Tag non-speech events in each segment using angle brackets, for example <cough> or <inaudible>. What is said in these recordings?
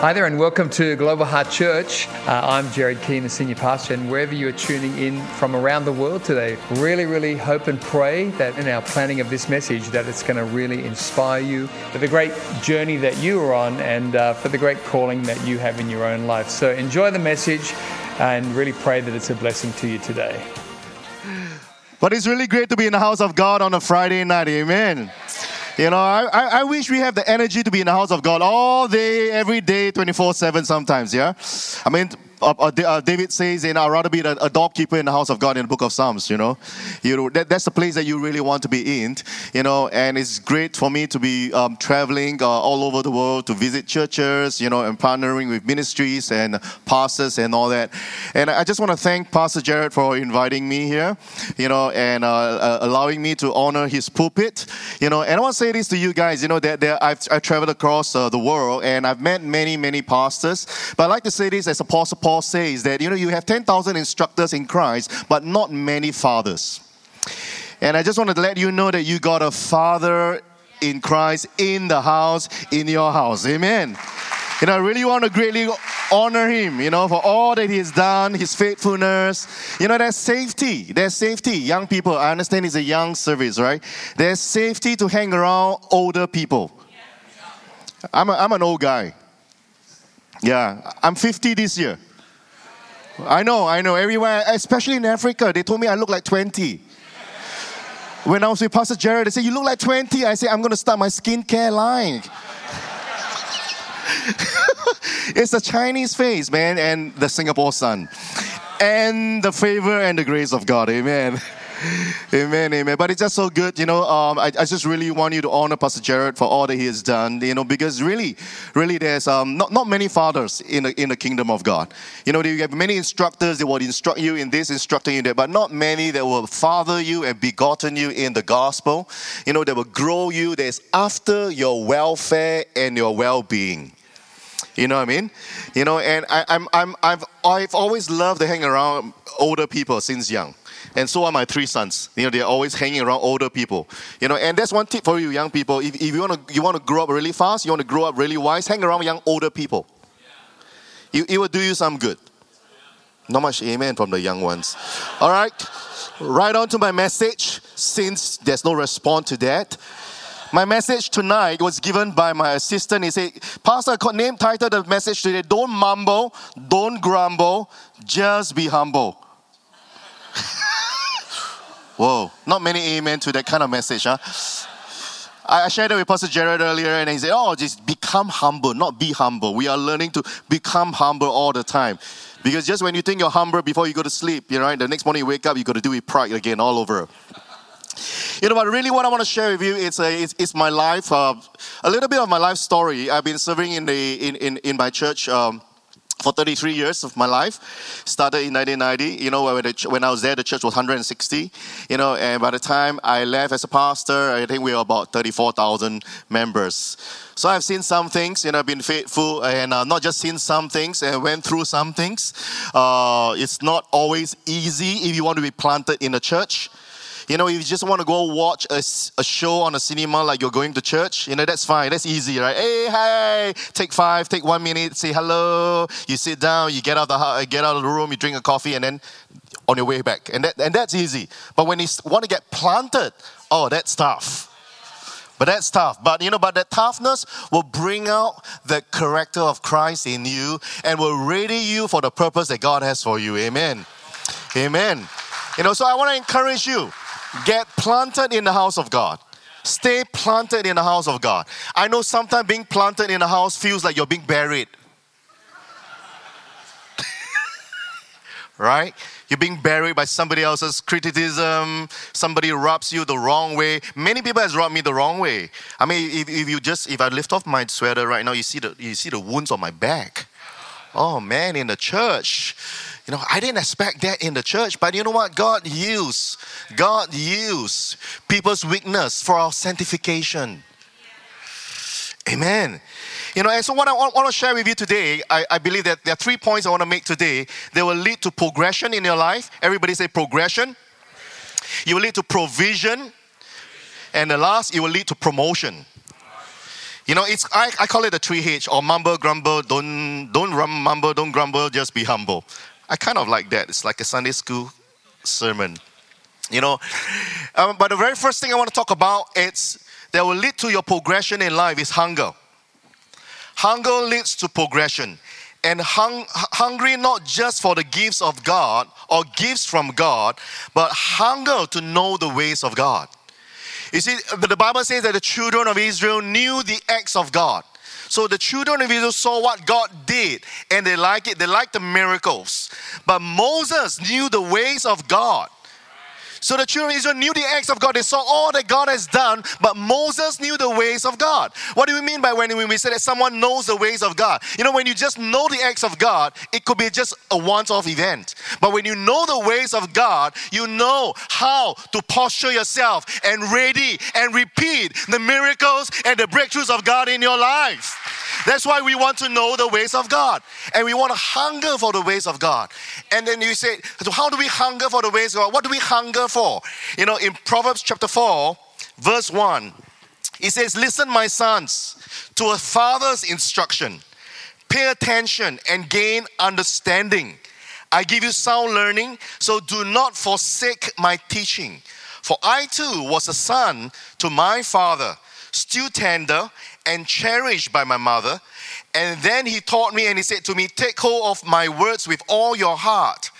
Hi there, and welcome to Global Heart Church. Uh, I'm Jared Keane, the senior pastor, and wherever you are tuning in from around the world today, really, really hope and pray that in our planning of this message, that it's going to really inspire you for the great journey that you are on and uh, for the great calling that you have in your own life. So enjoy the message and really pray that it's a blessing to you today. But it's really great to be in the house of God on a Friday night. Amen. You know, I, I, wish we have the energy to be in the house of God all day, every day, 24 7 sometimes, yeah? I mean, uh, uh, uh, David says, "In I'd rather be a, a doorkeeper in the house of God in the book of Psalms." You know, you know that, that's the place that you really want to be in. You know, and it's great for me to be um, traveling uh, all over the world to visit churches. You know, and partnering with ministries and pastors and all that. And I just want to thank Pastor Jared for inviting me here. You know, and uh, uh, allowing me to honor his pulpit. You know, and I want to say this to you guys. You know that, that I've, I've traveled across the world and I've met many many pastors. But I like to say this as Apostle Paul Paul says that, you know, you have 10,000 instructors in Christ, but not many fathers. And I just wanted to let you know that you got a father in Christ in the house, in your house. Amen. You know, I really want to greatly honor him, you know, for all that he has done, his faithfulness. You know, there's safety. There's safety. Young people, I understand it's a young service, right? There's safety to hang around older people. I'm, a, I'm an old guy. Yeah, I'm 50 this year. I know, I know. Everywhere, especially in Africa, they told me I look like 20. When I was with Pastor Jared, they said, You look like 20. I said, I'm going to start my skincare line. <laughs> it's the Chinese face, man, and the Singapore sun. And the favor and the grace of God. Amen. <laughs> amen, amen. But it's just so good, you know. Um, I, I, just really want you to honor Pastor Jared for all that he has done, you know, because really, really, there's um, not, not many fathers in the, in the kingdom of God. You know, you have many instructors that will instruct you in this, instructing you that, but not many that will father you and begotten you in the gospel, you know, that will grow you, that's after your welfare and your well being. You know what I mean? You know, and I, I'm, I'm, I've, I've always loved to hang around older people since young and so are my three sons. You know, they're always hanging around older people. You know, and that's one tip for you young people. If, if you want to you want to grow up really fast, you want to grow up really wise, hang around young older people. It, it will do you some good. Not much amen from the young ones. All right, right on to my message. Since there's no response to that, my message tonight was given by my assistant. He said, Pastor, name title the message today. Don't mumble, don't grumble, just be humble. <laughs> Whoa, not many amen to that kind of message, huh? I shared it with Pastor Jared earlier, and he said, Oh, just become humble, not be humble. We are learning to become humble all the time. Because just when you think you're humble before you go to sleep, you know, the next morning you wake up, you got to do it pride again all over. You know, but really what I want to share with you is a, it's, it's my life, uh, a little bit of my life story. I've been serving in, the, in, in, in my church. Um, for 33 years of my life. Started in 1990. You know, when, the, when I was there, the church was 160. You know, and by the time I left as a pastor, I think we were about 34,000 members. So I've seen some things, you know, been faithful, and uh, not just seen some things, and went through some things. Uh, it's not always easy if you want to be planted in a church. You know, if you just want to go watch a, a show on a cinema like you're going to church, you know, that's fine. That's easy, right? Hey, hey, take five, take one minute, say hello. You sit down, you get out, the, get out of the room, you drink a coffee, and then on your way back. And, that, and that's easy. But when you want to get planted, oh, that's tough. But that's tough. But you know, but that toughness will bring out the character of Christ in you and will ready you for the purpose that God has for you. Amen. Amen. You know, so I want to encourage you. Get planted in the house of God. Stay planted in the house of God. I know sometimes being planted in a house feels like you're being buried. <laughs> right? You're being buried by somebody else's criticism. Somebody rubs you the wrong way. Many people has rubbed me the wrong way. I mean, if, if you just if I lift off my sweater right now, you see the you see the wounds on my back. Oh man, in the church you know, I didn't expect that in the church, but you know what? God used, God used people's weakness for our sanctification. Amen. You know, and so what I want, to share with you today, I, I, believe that there are three points I want to make today. that will lead to progression in your life. Everybody say progression. You will lead to provision. And the last, it will lead to promotion. You know, it's I, I call it the three H or mumble, grumble, don't don't rum, mumble, don't grumble, just be humble. I kind of like that. It's like a Sunday school sermon. You know, um, but the very first thing I want to talk about it's that will lead to your progression in life is hunger. Hunger leads to progression. And hung, hungry not just for the gifts of God or gifts from God, but hunger to know the ways of God. You see, the Bible says that the children of Israel knew the acts of God. So the children of Israel saw what God did and they like it. They liked the miracles. But Moses knew the ways of God. So the children of Israel knew the acts of God. They saw all that God has done, but Moses knew the ways of God. What do we mean by when we say that someone knows the ways of God? You know, when you just know the acts of God, it could be just a once off event. But when you know the ways of God, you know how to posture yourself and ready and repeat the miracles and the breakthroughs of God in your life. That's why we want to know the ways of God. And we want to hunger for the ways of God. And then you say, so how do we hunger for the ways of God? What do we hunger for? You know, in Proverbs chapter 4, verse 1, it says, Listen, my sons, to a father's instruction. Pay attention and gain understanding. I give you sound learning, so do not forsake my teaching. For I too was a son to my father, still tender and cherished by my mother. And then he taught me and he said to me, Take hold of my words with all your heart.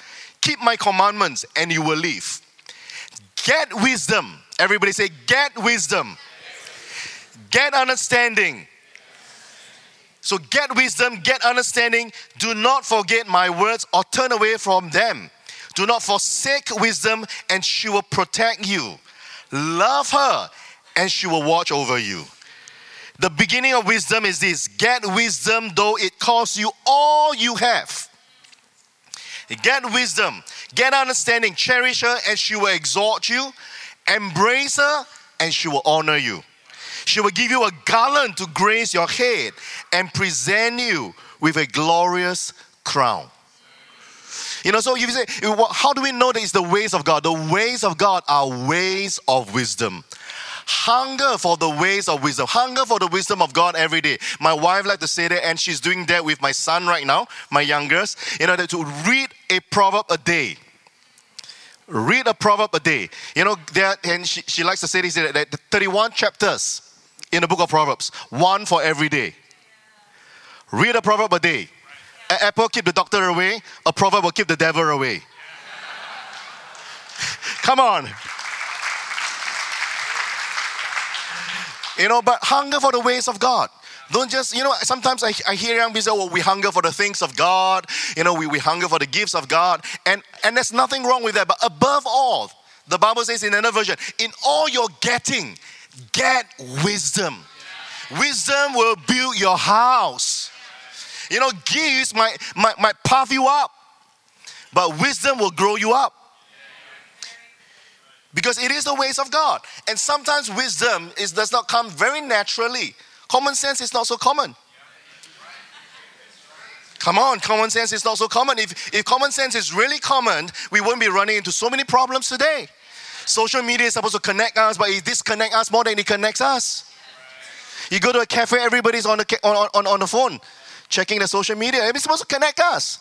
Keep my commandments and you will live. Get wisdom. Everybody say, Get wisdom. Get understanding. So get wisdom, get understanding. Do not forget my words or turn away from them. Do not forsake wisdom, and she will protect you. Love her, and she will watch over you. The beginning of wisdom is this get wisdom, though it costs you all you have. Get wisdom, get understanding, cherish her, and she will exhort you. Embrace her, and she will honor you. She will give you a garland to grace your head and present you with a glorious crown. You know, so if you say, how do we know that it's the ways of God? The ways of God are ways of wisdom hunger for the ways of wisdom, hunger for the wisdom of God every day. My wife like to say that, and she's doing that with my son right now, my youngest, you know, to read a proverb a day. Read a proverb a day. You know, there, and she, she likes to say this that 31 chapters in the book of Proverbs, one for every day. Read a proverb a day. An apple keep the doctor away, a proverb will keep the devil away. <laughs> Come on. You know, but hunger for the ways of God. Don't just, you know, sometimes I, I hear young people say, well, we hunger for the things of God. You know, we, we hunger for the gifts of God. And, and there's nothing wrong with that. But above all, the Bible says in another version, in all you're getting, get wisdom. Wisdom will build your house. You know, gifts might, might, might puff you up, but wisdom will grow you up because it is the ways of God. And sometimes wisdom is, does not come very naturally. Common sense is not so common. Come on, common sense is not so common. If, if common sense is really common, we wouldn't be running into so many problems today. Social media is supposed to connect us, but it disconnects us more than it connects us. You go to a cafe, everybody's on the, on, on, on the phone, checking the social media. It's supposed to connect us.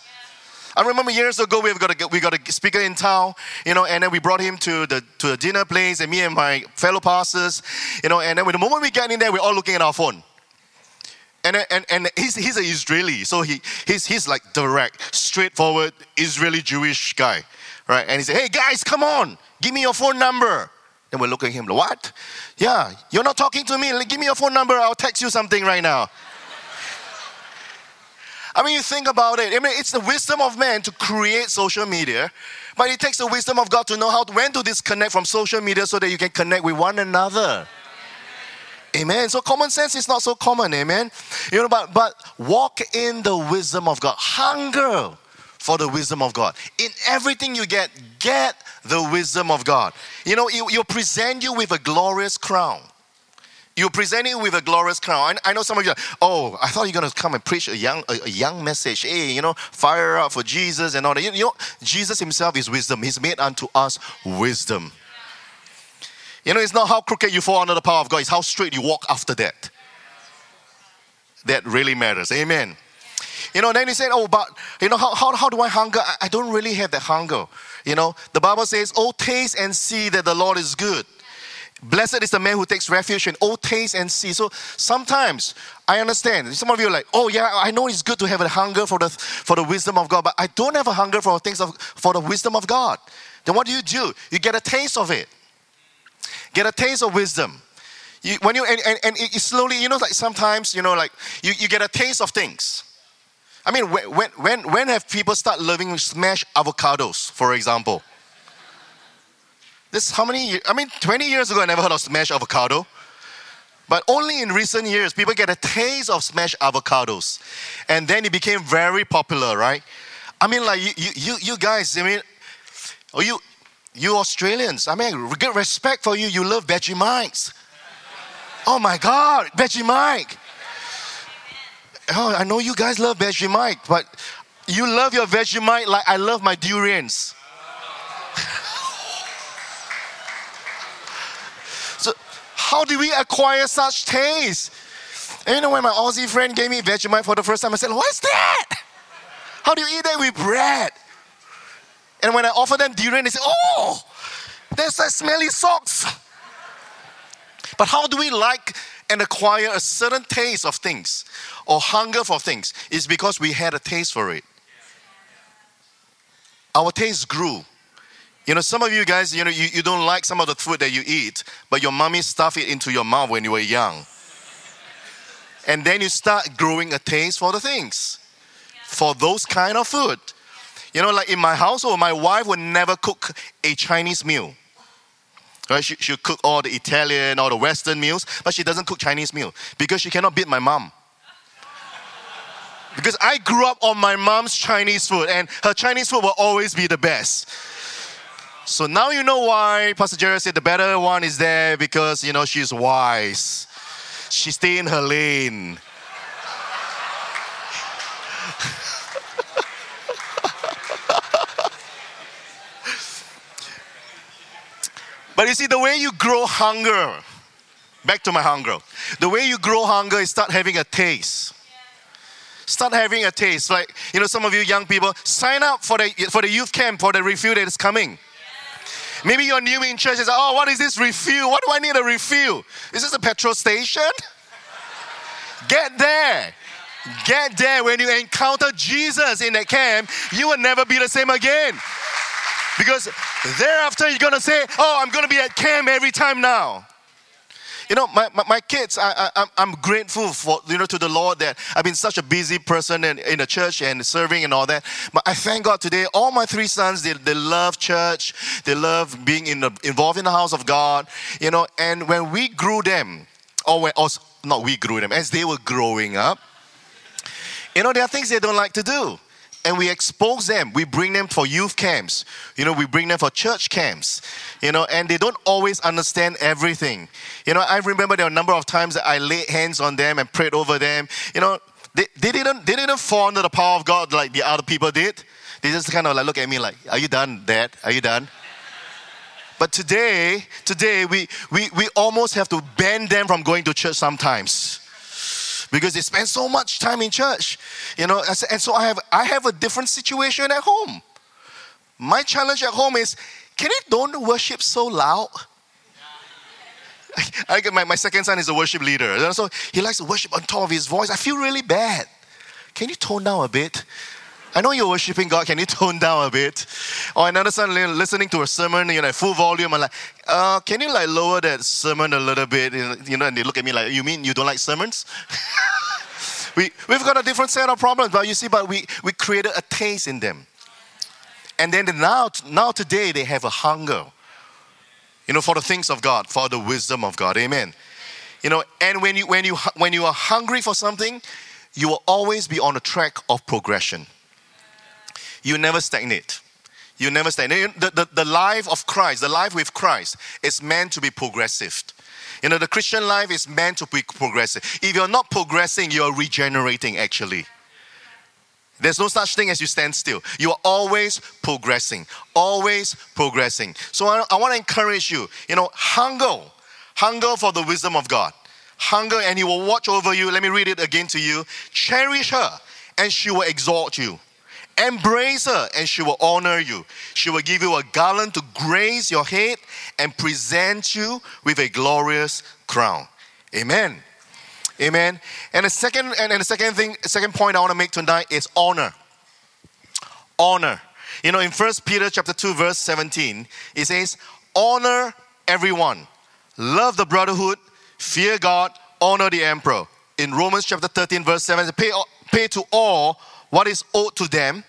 I remember years ago we've got a we got a speaker in town, you know, and then we brought him to the to a dinner place, and me and my fellow pastors, you know, and then the moment we get in there, we're all looking at our phone. And, and, and he's, he's an Israeli, so he, he's, he's like direct, straightforward Israeli Jewish guy, right? And he said, Hey guys, come on, give me your phone number. Then we're looking at him, what? Yeah, you're not talking to me. Give me your phone number, I'll text you something right now. I mean, you think about it. I mean, it's the wisdom of man to create social media, but it takes the wisdom of God to know how when to disconnect from social media so that you can connect with one another. Amen. So common sense is not so common, amen. You know, but but walk in the wisdom of God. Hunger for the wisdom of God. In everything you get, get the wisdom of God. You know, you, will present you with a glorious crown. You're presenting with a glorious crown. I, know some of you, are, oh, I thought you're going to come and preach a young, a, a, young message. Hey, you know, fire up for Jesus and all that. You, you know, Jesus himself is wisdom. He's made unto us wisdom. You know, it's not how crooked you fall under the power of God, it's how straight you walk after that. that really matters. Amen. You know, then he said, Oh, but, you know, how, how, how do I hunger? I, I don't really have that hunger. You know, the Bible says, Oh, taste and see that the Lord is good. Blessed is the man who takes refuge in oh taste and see. So sometimes I understand. Some of you are like, oh yeah, I know it's good to have a hunger for the for the wisdom of God, but I don't have a hunger for things of for the wisdom of God. Then what do you do? You get a taste of it. Get a taste of wisdom. You, when you and, and, and it slowly, you know, like sometimes, you know, like you, you get a taste of things. I mean, when, when, when have people start loving smashed avocados, for example? This how many? I mean, 20 years ago, I never heard of smashed avocado. But only in recent years, people get a taste of smashed avocados, and then it became very popular, right? I mean, like you, you, you guys. I mean, oh, you, you Australians. I mean, get respect for you. You love Vegemite. Oh my God, Vegemite. Oh, I know you guys love Vegemite, but you love your Vegemite like I love my durians. How do we acquire such taste? And you know, when my Aussie friend gave me Vegemite for the first time, I said, What's that? How do you eat that with bread? And when I offer them durian, they say, Oh, there's that smelly socks. But how do we like and acquire a certain taste of things or hunger for things? It's because we had a taste for it. Our taste grew. You know, some of you guys, you know, you, you don't like some of the food that you eat, but your mommy stuffed it into your mouth when you were young. And then you start growing a taste for the things, for those kind of food. You know, like in my household, my wife would never cook a Chinese meal. Right? She, she'll cook all the Italian, all the Western meals, but she doesn't cook Chinese meal because she cannot beat my mom. Because I grew up on my mom's Chinese food, and her Chinese food will always be the best. So now you know why Pastor Jerry said the better one is there because you know she's wise. She stay in her lane. <laughs> but you see, the way you grow hunger, back to my hunger, the way you grow hunger is start having a taste start having a taste. Like, you know, some of you young people, sign up for the, for the youth camp for the refuel that is coming. Maybe you're new in church and say, oh, what is this refuel? What do I need a refuel? Is this a petrol station? <laughs> Get there. Get there. When you encounter Jesus in that camp, you will never be the same again. Because thereafter, you're going to say, oh, I'm going to be at camp every time now. You know, my, my, my kids, I, I, I'm grateful for, you know, to the Lord that I've been such a busy person in, in the church and serving and all that. But I thank God today, all my three sons, they, they love church. They love being in the, involved in the house of God. You know, and when we grew them, or when, or not we grew them, as they were growing up, you know, there are things they don't like to do and we expose them. We bring them for youth camps. You know, we bring them for church camps. You know, and they don't always understand everything. You know, I remember there were a number of times that I laid hands on them and prayed over them. You know, they, they didn't they didn't fall under the power of God like the other people did. They just kind of like look at me like, "Are you done, Dad? Are you done?" But today, today we, we, we almost have to ban them from going to church sometimes because they spend so much time in church, you know. And so I have I have a different situation at home. My challenge at home is, can you don't worship so loud? <laughs> I get my, my second son is a worship leader. So he likes to worship on top of his voice. I feel really bad. Can you tone down a bit? I know you're worshiping God. Can you <laughs> tone down a bit? Or another son listening to a sermon, you know, full volume. I'm like, uh, can you like lower that sermon a little bit? You know, and they look at me like, you mean you don't like sermons? <laughs> we, we've got a different set of problems, but you see, but we, we created a taste in them. And then now, now today, they have a hunger, you know, for the things of God, for the wisdom of God. Amen. You know, and when you, when you, when you are hungry for something, you will always be on a track of progression you never stagnate. You never stagnate. The, the, the life of Christ, the life with Christ, is meant to be progressive. You know, the Christian life is meant to be progressive. If you're not progressing, you're regenerating actually. There's no such thing as you stand still. You are always progressing, always progressing. So I, I want to encourage you, you know, hunger, hunger for the wisdom of God. hunger, and he will watch over you. Let me read it again to you. Cherish her, and she will exalt you. Embrace her, and she will honor you. She will give you a garland to grace your head and present you with a glorious crown. Amen. Amen. And the second and, the second thing, second point I want to make tonight is honor. Honor. You know, in First Peter chapter 2, verse 17, it says, honor everyone, love the brotherhood, fear God, honor the emperor. In Romans chapter 13, verse 7, pay, pay to all what is owed to them.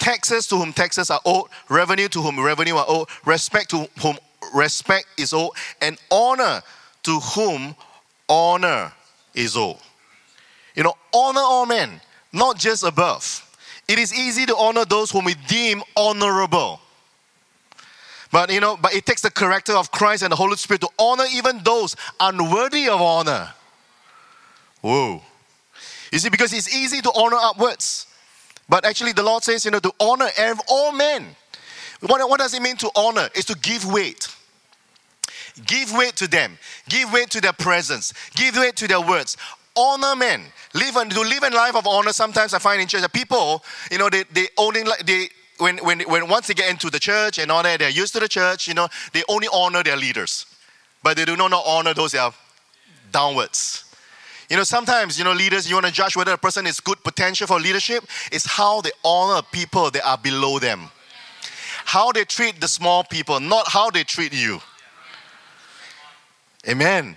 Taxes to whom taxes are owed, revenue to whom revenue are owed, respect to whom respect is owed, and honor to whom honor is owed. You know, honor all men, not just above. It is easy to honor those whom we deem honorable. But you know, but it takes the character of Christ and the Holy Spirit to honor even those unworthy of honor. Whoa. You see, because it's easy to honor upwards. But actually, the Lord says, you know, to honor all men. What, what does it mean to honor? Is to give weight. Give weight to them. Give weight to their presence. Give weight to their words. Honor men. Live and to live a life of honor. Sometimes I find in church that people, you know, they they only like they when when when once they get into the church and all that, they're used to the church. You know, they only honor their leaders, but they do not honor those that are downwards. You know, sometimes, you know, leaders, you want to judge whether a person is good potential for leadership, is how they honor people that are below them. How they treat the small people, not how they treat you. Amen.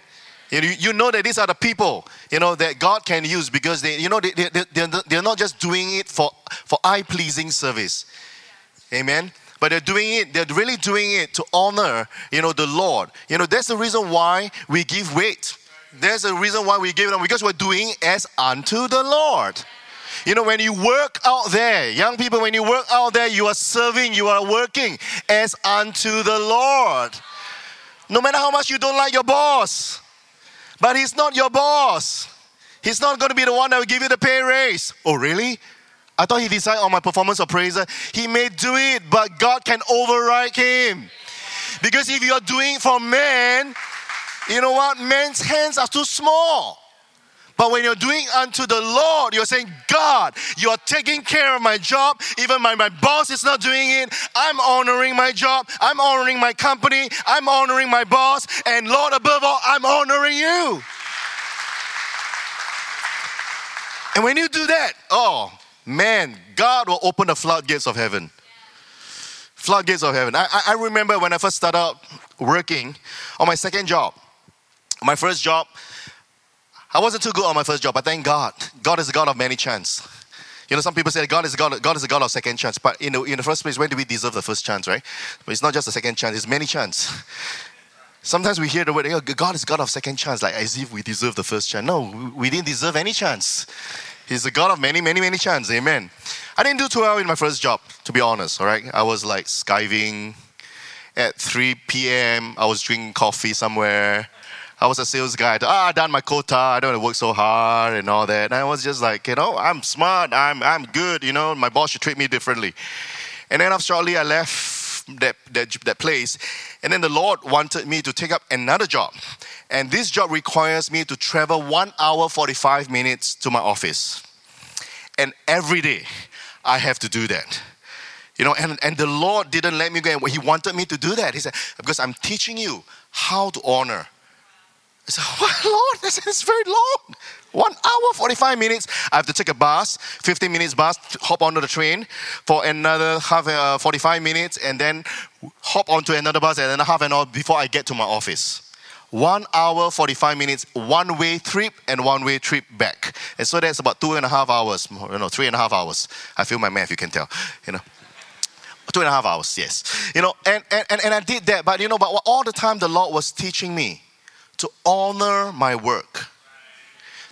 You, you know that these are the people, you know, that God can use because they, you know, they, they, they're, they're not just doing it for, for eye-pleasing service. Amen but they're doing it they're really doing it to honor you know the lord you know that's the reason why we give weight there's a reason why we give them because we're doing as unto the lord you know when you work out there young people when you work out there you are serving you are working as unto the lord no matter how much you don't like your boss. But he's not your boss. He's not going to be the one that will give you the pay raise. Oh, really? I thought he decided on my performance appraiser. He may do it, but God can override him. Because if you're doing for man, you know what? Man's hands are too small. But when you're doing unto the Lord, you're saying, God, you're taking care of my job. Even my, my boss is not doing it. I'm honoring my job. I'm honoring my company. I'm honoring my boss. And Lord, above all, I'm honoring you. And when you do that, oh man, God will open the floodgates of heaven. Floodgates of heaven. I, I remember when I first started working on my second job. My first job, I wasn't too good on my first job, but thank God. God is a God of many chances. You know, some people say God is a God, God is a God of second chance. But in the, in the first place, when do we deserve the first chance, right? But it's not just a second chance, it's many chance. Sometimes we hear the word, oh, God is God of second chance, like as if we deserve the first chance. No, we didn't deserve any chance. He's the God of many, many, many chances. Amen. I didn't do too well in my first job, to be honest, all right? I was like skiving at 3 p.m. I was drinking coffee somewhere. I was a sales guy. Ah, I done my quota. I don't work so hard and all that. And I was just like, you know, I'm smart. I'm I'm good. You know, my boss should treat me differently. And then after shortly, I left that, that that place. And then the Lord wanted me to take up another job. And this job requires me to travel one hour forty five minutes to my office. And every day, I have to do that. You know, and, and the Lord didn't let me go. He wanted me to do that. He said, because I'm teaching you how to honor I said, what, Lord? This is very long. One hour, 45 minutes. I have to take a bus, 15 minutes bus, hop onto the train for another half, uh, 45 minutes, and then hop onto another bus and then half an hour before I get to my office. One hour, 45 minutes, one way trip and one way trip back. And so that's about two and a half hours, you know, three and a half hours. I feel my math, you can tell, you know. Two and a half hours, yes. You know, and, and, and I did that, but you know, but all the time the Lord was teaching me to honor my work,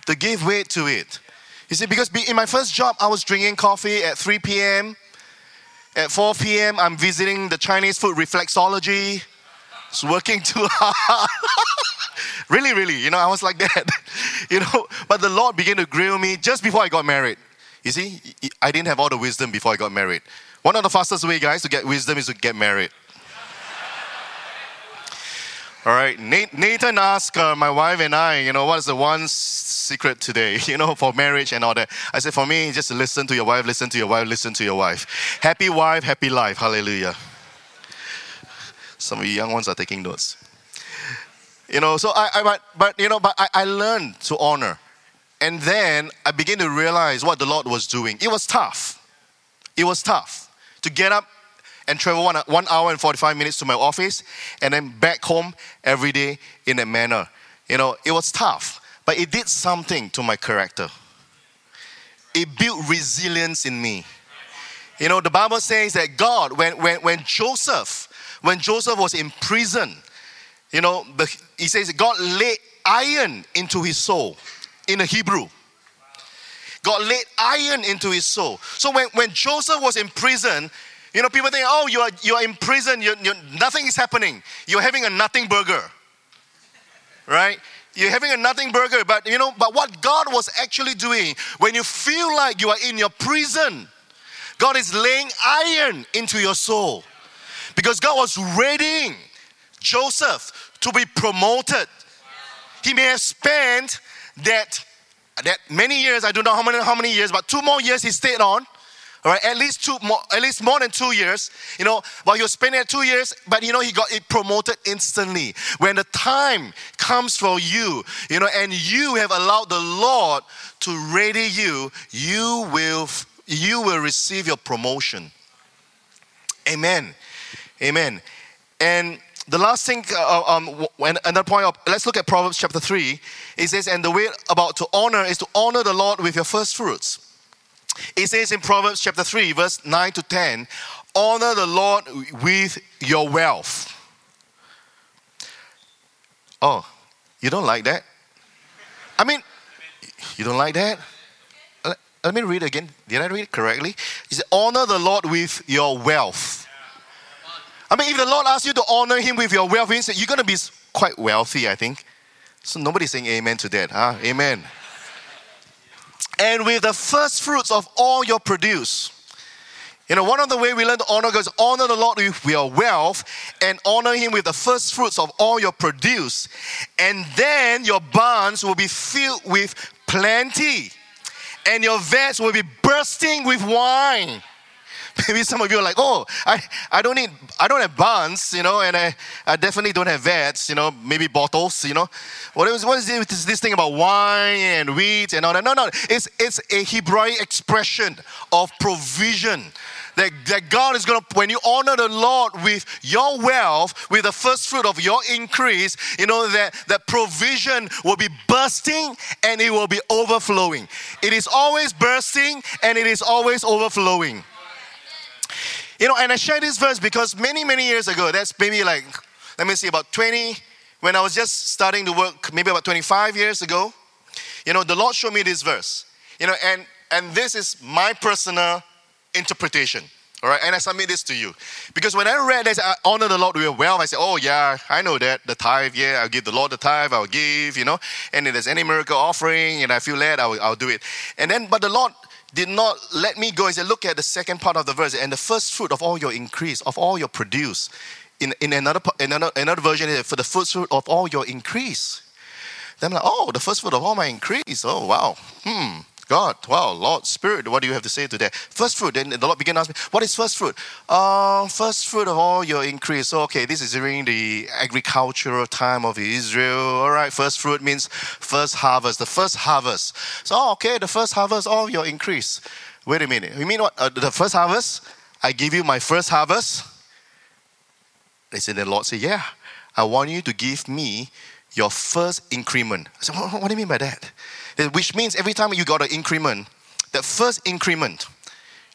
to give weight to it. You see, because in my first job, I was drinking coffee at 3 p.m. At 4 p.m., I'm visiting the Chinese foot reflexology. It's working <laughs> too hard. really, really, you know, I was like that. <laughs> you know, but the Lord began to grill me just before I got married. You see, I didn't have all the wisdom before I got married. One of the fastest way, guys, to get wisdom is to get married. All right, Nathan asked uh, my wife and I, you know, what's the one secret today, <laughs> you know, for marriage and all that. I said, for me, just listen to your wife, listen to your wife, listen to your wife. Happy wife, happy life. Hallelujah. Some of you young ones are taking notes. You know, so I, I but, but you know, but I, I learned to honor. And then I began to realize what the Lord was doing. It was tough. It was tough to get up and travel one, one hour and 45 minutes to my office and then back home every day in a manner. You know, it was tough, but it did something to my character. It built resilience in me. You know, the Bible says that God, when, when, when Joseph, when Joseph was in prison, you know, the, he says God laid iron into his soul in the Hebrew. God laid iron into his soul. So when, when Joseph was in prison, you know, people think, oh, you are, you are in prison, you're, you're, nothing is happening. You're having a nothing burger. Right? You're having a nothing burger, but you know, but what God was actually doing when you feel like you are in your prison, God is laying iron into your soul. Because God was readying Joseph to be promoted. He may have spent that, that many years, I don't know how many, how many years, but two more years he stayed on all right, at least two more, at least more than two years. You know, while you're spending it two years, but you know, he got it promoted instantly. When the time comes for you, you know, and you have allowed the Lord to ready you, you will you will receive your promotion. Amen. Amen. And the last thing, uh, um, another point of, let's look at Proverbs chapter 3. It says, and the way about to honor is to honor the Lord with your first fruits. It says in Proverbs chapter 3, verse 9 to 10, honor the Lord with your wealth. Oh, you don't like that? I mean, you don't like that? Let me read again. Did I read it correctly? He said, honor the Lord with your wealth. I mean, if the Lord asks you to honor Him with your wealth, you're going to be quite wealthy, I think. So nobody's saying amen to that. Huh? Amen and with the first fruits of all your produce. You know, one of the way we learn to honor God is honor the Lord with your wealth and honor Him with the first fruits of all your produce. And then your barns will be filled with plenty, and your vats will be bursting with wine. <laughs> Maybe some of you are like, oh, I, I don't need, I don't have barns, you know, and I, I definitely don't have vats, you know, maybe bottles, you know. What is, what is this, this thing about wine and wheat and all that? No, no, it's, it's a Hebraic expression of provision. That, that God is going to, when you honor the Lord with your wealth, with the first fruit of your increase, you know, that, that provision will be bursting and it will be overflowing. It is always bursting and it is always overflowing. You know, and I share this verse because many, many years ago, that's maybe like, let me see, about 20, when I was just starting to work, maybe about 25 years ago, you know, the Lord showed me this verse. You know, and and this is my personal interpretation. All right, and I submit this to you. Because when I read this, I honor the Lord with wealth, I say, oh, yeah, I know that. The tithe, yeah, I'll give the Lord the tithe, I'll give, you know. And if there's any miracle offering and I feel led, I'll, I'll do it. And then, but the Lord did not let me go. He said, Look at the second part of the verse, and the first fruit of all your increase, of all your produce. In, in another, another, another version, for the first fruit of all your increase. Then I'm like, Oh, the first fruit of all my increase. Oh, wow. Hmm. God, wow, Lord, Spirit, what do you have to say to that? First fruit, then the Lord began to ask me, what is first fruit? Uh, first fruit of all your increase. So, okay, this is during the agricultural time of Israel. All right, first fruit means first harvest, the first harvest. So, okay, the first harvest, of your increase. Wait a minute, you mean what? Uh, the first harvest? I give you my first harvest? They said, the Lord said, yeah, I want you to give me your first increment. I said, what, what do you mean by that? Which means every time you got an increment, that first increment,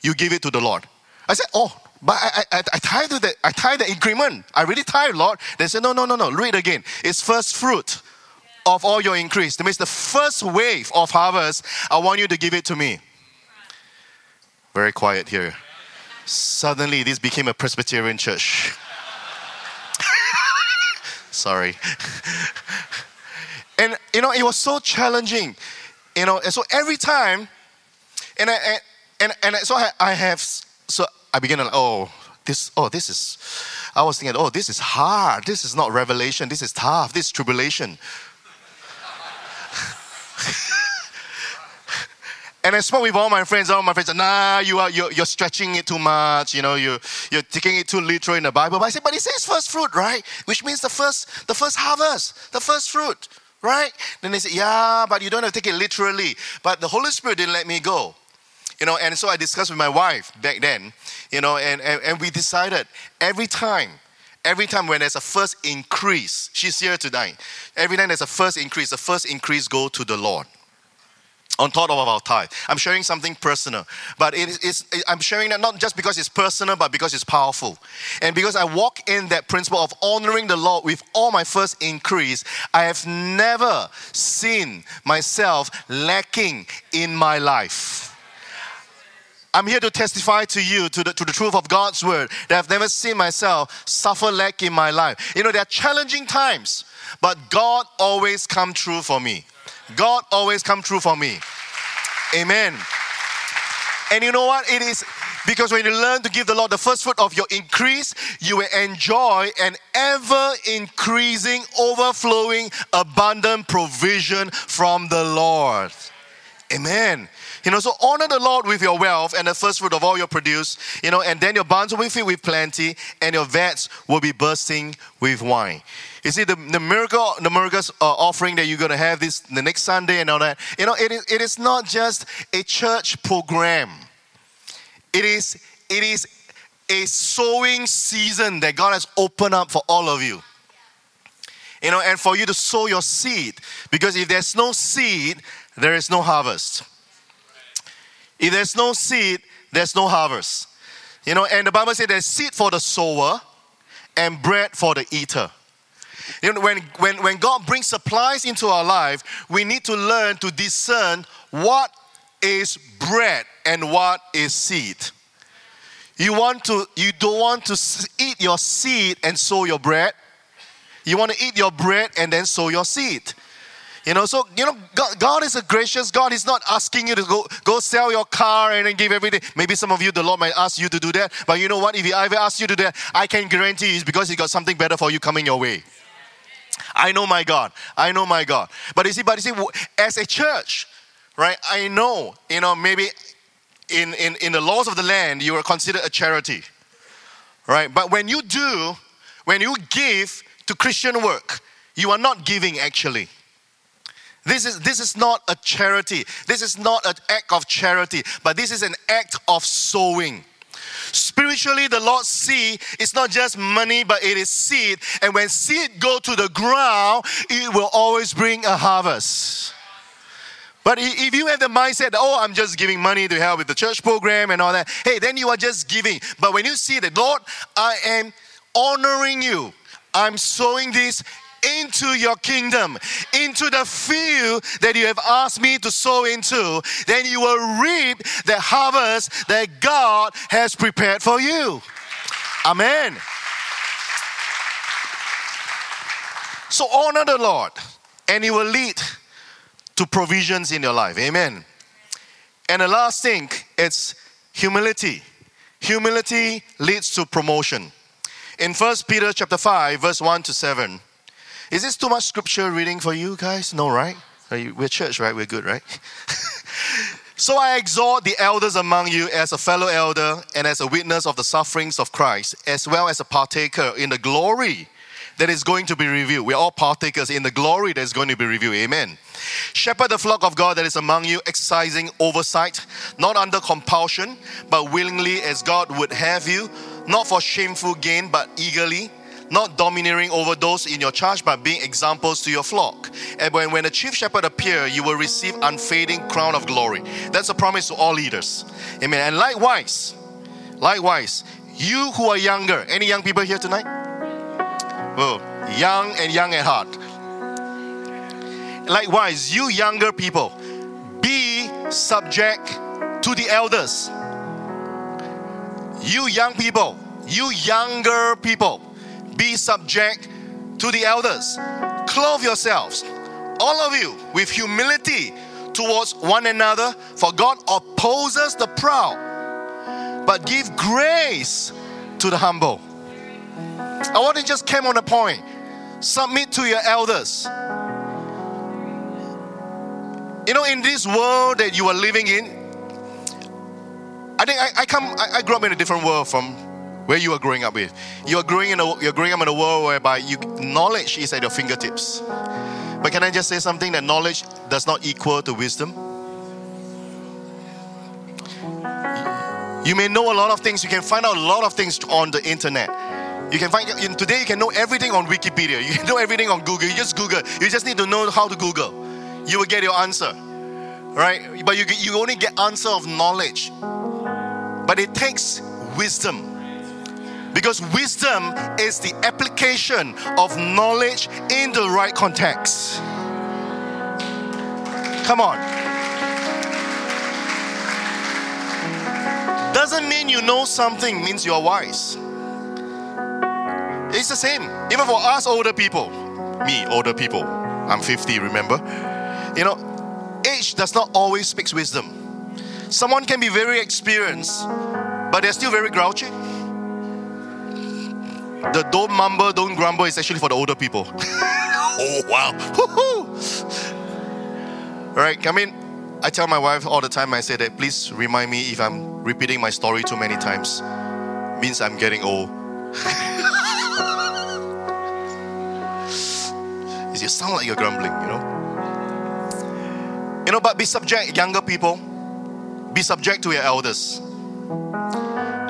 you give it to the Lord. I said, oh, but I, I, I tithe the, I tithe the increment. I really tithe, Lord. They said, no, no, no, no. Read again. It's first fruit of all your increase. That means the first wave of harvest, I want you to give it to me. Very quiet here. Suddenly, this became a Presbyterian church. <laughs> Sorry. <laughs> And you know, it was so challenging. You know, and so every time, and I and and, and so I, I have so I began to oh, this, oh, this is, I was thinking, oh, this is hard. This is not revelation. This is tough. This is tribulation. <laughs> And I spoke with all my friends. All my friends said, "Nah, you are you're, you're stretching it too much. You know, you you're taking it too literal in the Bible." But I said, "But it says first fruit, right? Which means the first the first harvest, the first fruit, right?" Then they said, "Yeah, but you don't have to take it literally." But the Holy Spirit didn't let me go. You know, and so I discussed with my wife back then. You know, and and, and we decided every time every time when there's a first increase, she's here tonight. Every time there's a first increase, the first increase go to the Lord on top of our tithe. I'm sharing something personal, but it is, I'm sharing that not just because it's personal, but because it's powerful. And because I walk in that principle of honoring the Lord with all my first increase, I have never seen myself lacking in my life. I'm here to testify to you to the, to the truth of God's word that I've never seen myself suffer lack in my life. You know, there are challenging times, but God always come true for me. God always come true for me. Amen. And you know what? It is because when you learn to give the Lord the first fruit of your increase, you will enjoy an ever increasing, overflowing, abundant provision from the Lord. Amen. You know, so honor the Lord with your wealth and the first fruit of all your produce, you know, and then your barns will be filled with plenty and your vats will be bursting with wine. You see, the, the miracle, the miracles uh, offering that you're going to have this the next Sunday and all that, you know, it is, it is not just a church program. It is, it is a sowing season that God has opened up for all of you. You know, and for you to sow your seed. Because if there's no seed, there is no harvest. If there's no seed, there's no harvest. You know, and the Bible says there's seed for the sower and bread for the eater. You know, when, when, when God brings supplies into our life, we need to learn to discern what is bread and what is seed. You want to you don't want to eat your seed and sow your bread. You want to eat your bread and then sow your seed. You know, so you know, God, God, is a gracious God. He's not asking you to go go sell your car and then give everything. Maybe some of you, the Lord might ask you to do that. But you know what? If He ever asks you to do that, I can guarantee you it's because He got something better for you coming your way. I know my God. I know my God. But you see, but you see, as a church, right? I know, you know, maybe in, in, in the laws of the land, you are considered a charity, right? But when you do, when you give to Christian work, you are not giving actually. This is, this is not a charity. This is not an act of charity, but this is an act of sowing. Spiritually, the Lord see is not just money, but it is seed. And when seed go to the ground, it will always bring a harvest. But if you have the mindset, oh, I'm just giving money to help with the church program and all that, hey, then you are just giving. But when you see that, Lord, I am honoring you. I'm sowing this into your kingdom, into the field that you have asked me to sow into, then you will reap the harvest that God has prepared for you. Amen. So honor the Lord, and He will lead to provisions in your life. Amen. And the last thing, it's humility. Humility leads to promotion. In 1 Peter chapter 5, verse 1 to 7, is this too much scripture reading for you guys? No, right? We're church, right? We're good, right? <laughs> so I exhort the elders among you as a fellow elder and as a witness of the sufferings of Christ, as well as a partaker in the glory that is going to be revealed. We're all partakers in the glory that is going to be revealed. Amen. Shepherd the flock of God that is among you, exercising oversight, not under compulsion, but willingly as God would have you, not for shameful gain, but eagerly not domineering over those in your charge, but being examples to your flock. And when, when the chief shepherd appear, you will receive unfading crown of glory. That's a promise to all leaders. Amen. And likewise, likewise, you who are younger, any young people here tonight? Oh, young and young at heart. Likewise, you younger people, be subject to the elders. You young people, you younger people, be subject to the elders. Clothe yourselves, all of you, with humility towards one another, for God opposes the proud, but give grace to the humble. I want to just came on a point. Submit to your elders. You know, in this world that you are living in, I think I, I come I, I grew up in a different world from where you are growing up with. You are growing in a, you're growing up in a world whereby you, knowledge is at your fingertips. But can I just say something that knowledge does not equal to wisdom? You may know a lot of things. You can find out a lot of things on the internet. You can find today. You can know everything on Wikipedia. You can know everything on Google. You just Google. You just need to know how to Google. You will get your answer, right? But you you only get answer of knowledge. But it takes wisdom. Because wisdom is the application of knowledge in the right context. Come on. Doesn't mean you know something means you're wise. It's the same. Even for us older people, me, older people, I'm 50, remember? You know, age does not always speak wisdom. Someone can be very experienced, but they're still very grouchy. The don't mumble, don't grumble is actually for the older people. <laughs> oh, wow. Right? I mean, I tell my wife all the time, I say that please remind me if I'm repeating my story too many times. Means I'm getting old. <laughs> you sound like you're grumbling, you know. You know, but be subject, younger people, be subject to your elders.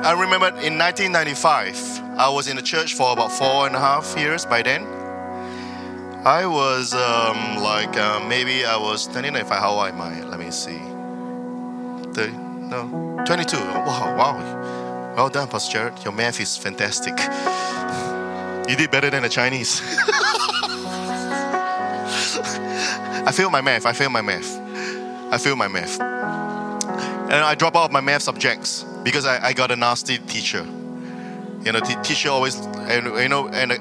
I remember in 1995, I was in the church for about four and a half years by then. I was um, like, uh, maybe I was 29, how old am I? Let me see. 30, no, 22. Wow, wow. Well done, Pastor Jared. Your math is fantastic. You did better than the Chinese. <laughs> I failed my math. I failed my math. I failed my math. And I drop out of my math subjects because I, I got a nasty teacher. You know, the teacher always, and you know, and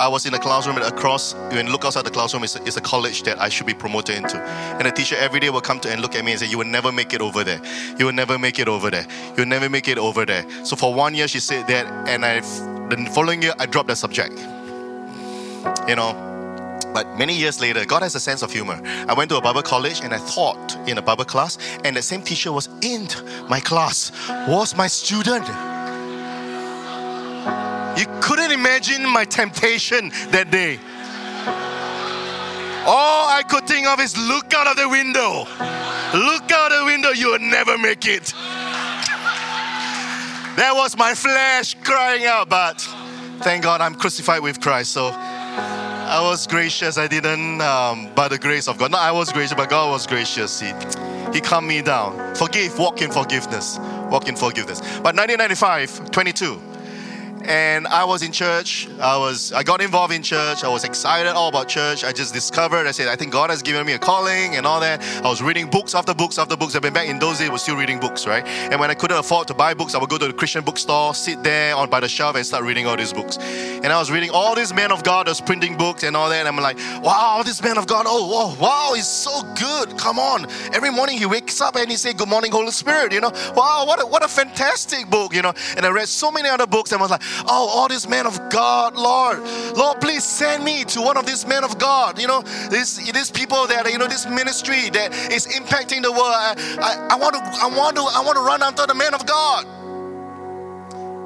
I was in the classroom and across, when look outside the classroom, it's a, a college that I should be promoted into. And the teacher every day will come to and look at me and say, You will never make it over there. You will never make it over there. You will never make it over there. So for one year, she said that, and I, the following year, I dropped that subject. You know, but many years later, God has a sense of humor. I went to a Bible college and I taught in a Bible class, and the same teacher was in my class, was my student. You couldn't imagine my temptation that day. All I could think of is look out of the window. Look out the window, you will never make it. that was my flesh crying out, but thank God I'm crucified with Christ. So I was gracious. I didn't, um, by the grace of God. No, I was gracious, but God was gracious. He, he calmed me down. Forgive, walk in forgiveness. Walk in forgiveness. But 1995, 22 and I was in church. I was I got involved in church. I was excited all about church. I just discovered. I said I think God has given me a calling and all that. I was reading books after books after books. I've been back in those days. I was still reading books, right? And when I couldn't afford to buy books, I would go to the Christian bookstore, sit there on by the shelf, and start reading all these books. And I was reading all these men of God, was printing books and all that. And I'm like, wow, this man of God. Oh, wow, wow, he's so good. Come on. Every morning he wakes up and he say, "Good morning, Holy Spirit." You know, wow, what a, what a fantastic book. You know. And I read so many other books and I was like, oh, all these men of God, Lord. Lord, please send me to one of these men of God. You know, these, these people that, you know, this ministry that is impacting the world. I, I, I want to, I want to, I want to run after the man of God.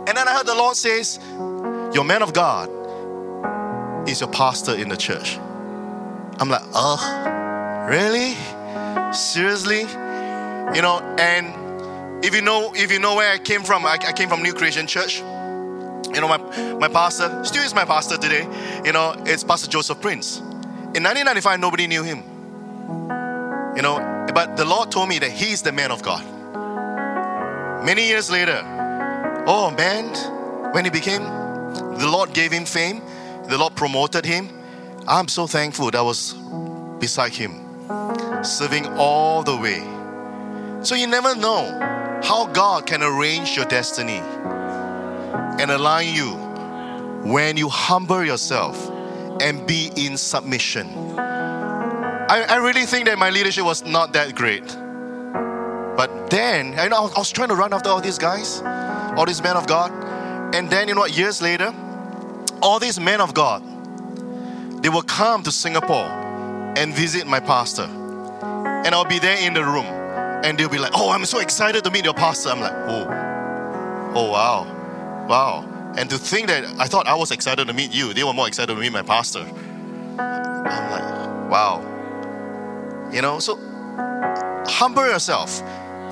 And then I heard the Lord says, Your man of God is your pastor in the church. I'm like, oh, really? Seriously? You know, and if you know, if you know where I came from, I, I came from New Creation Church. You know, my, my pastor, still is my pastor today, you know, it's Pastor Joseph Prince. In 1995, nobody knew him. You know, but the Lord told me that he's the man of God. Many years later, oh man, when he became, the Lord gave him fame, the Lord promoted him. I'm so thankful that I was beside him, serving all the way. So you never know how God can arrange your destiny and align you when you humble yourself and be in submission. I, I really think that my leadership was not that great. But then, I know I was trying to run after all these guys. all these men of God. And then, you know what, years later, all these men of God, they will come to Singapore and visit my pastor. And I'll be there in the room. And they'll be like, oh, I'm so excited to meet your pastor. I'm like, oh, oh, wow, wow. And to think that I thought I was excited to meet you, they were more excited to meet my pastor. I'm like, wow. You know, so humble yourself.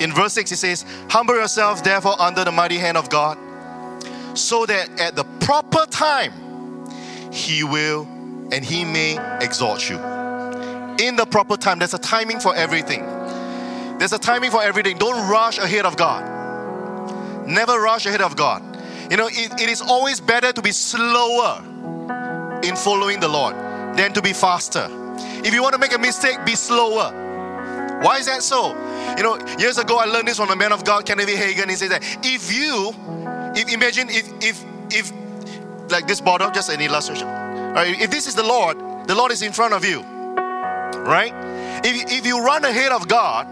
In verse 6, it says, Humble yourself, therefore, under the mighty hand of God, so that at the proper time He will and He may exalt you. In the proper time, there's a timing for everything. There's a timing for everything. Don't rush ahead of God. Never rush ahead of God. You know, it, it is always better to be slower in following the Lord than to be faster. If you want to make a mistake, be slower. Why is that so? You know, years ago I learned this from a man of God, Kenneth Hagin. He said that if you, if imagine if if if like this bottle, just an illustration. Right? If this is the Lord, the Lord is in front of you. Right? If, if you run ahead of God,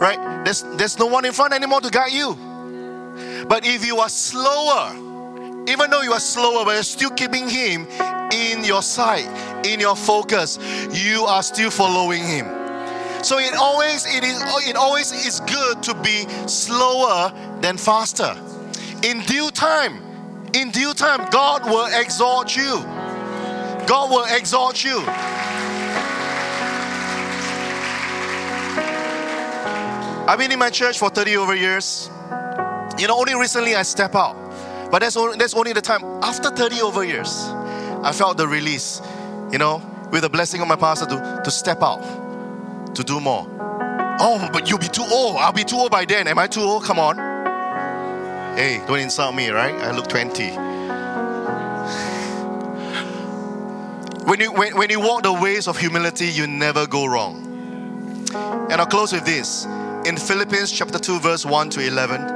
right, there's there's no one in front anymore to guide you. But if you are slower, even though you are slower, but you're still keeping Him in your sight, in your focus, you are still following Him. So it always it is it always is good to be slower than faster. In due time, in due time, God will exalt you. God will exalt you. I've been in my church for 30 over years. You know, only recently I step out. But that's only, that's only the time. After 30 over years, I felt the release, you know, with the blessing of my pastor to, to step out, to do more. Oh, but you'll be too old. I'll be too old by then. Am I too old? Come on. Hey, don't insult me, right? I look 20. When you, when, when you walk the ways of humility, you never go wrong. And I'll close with this. In Philippians chapter 2, verse 1 to 11,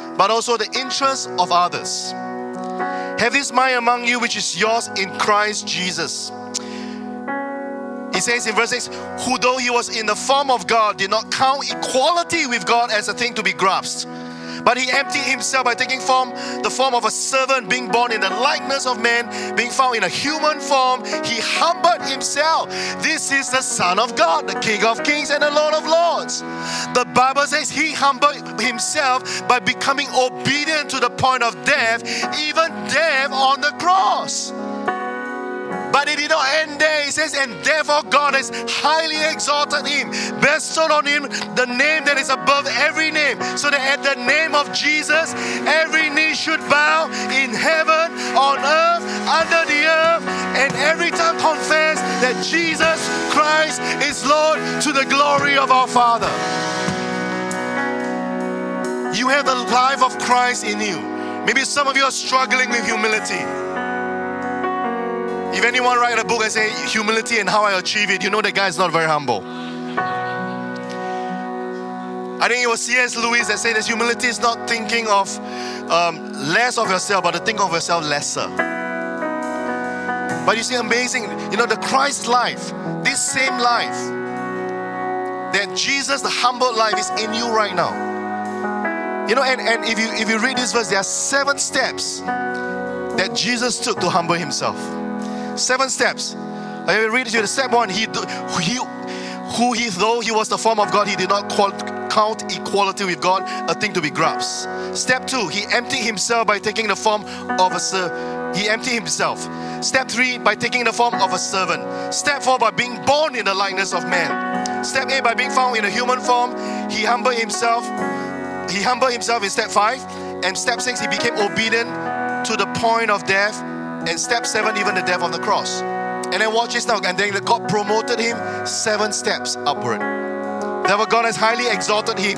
but also the interests of others. Have this mind among you, which is yours in Christ Jesus. He says in verse 6 Who, though he was in the form of God, did not count equality with God as a thing to be grasped but he emptied himself by taking form, the form of a servant, being born in the likeness of man, being found in a human form. He humbled himself. This is the Son of God, the King of kings and the Lord of lords. The Bible says he humbled himself by becoming obedient to the point of death, even death on the cross. But it did not end there. He says, and therefore God has highly exalted him, bestowed on him the name that is above every name, so that at the name of Jesus, every knee should bow in heaven, on earth, under the earth, and every tongue confess that Jesus Christ is Lord to the glory of our Father. You have the life of Christ in you. Maybe some of you are struggling with humility. If anyone write a book and say humility and how I achieve it, you know that guy is not very humble. I think it was C.S. Lewis that said that humility is not thinking of um, less of yourself, but to think of yourself lesser. But you see, amazing, you know, the Christ life, this same life, that Jesus, the humble life, is in you right now. You know, and, and if you if you read this verse, there are seven steps that Jesus took to humble himself. Seven steps. I will read to you. The step one, he, he, who he, though he was the form of God, he did not call, count equality with God a thing to be grasped. Step two, he emptied himself by taking the form of a servant. He emptied himself. Step three, by taking the form of a servant. Step four, by being born in the likeness of man. Step eight, by being found in a human form, he humbled himself. He humbled himself in step five. And step six, he became obedient to the point of death and step seven, even the death on the cross. And then watch this now. And then God promoted him seven steps upward. Therefore, God has highly exalted him.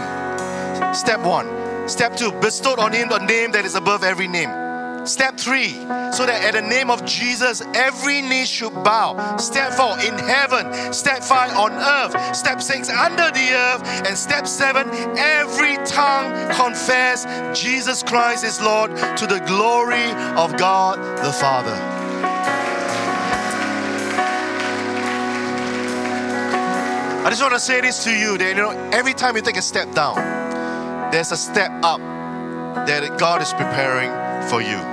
Step one. Step two, bestowed on him the name that is above every name. Step three, so that at the name of Jesus, every knee should bow. Step four, in heaven. Step five, on earth. Step six, under the earth. And step seven, every tongue confess Jesus Christ is Lord to the glory of God the Father. I just want to say this to you that you know every time you take a step down, there's a step up that God is preparing for you.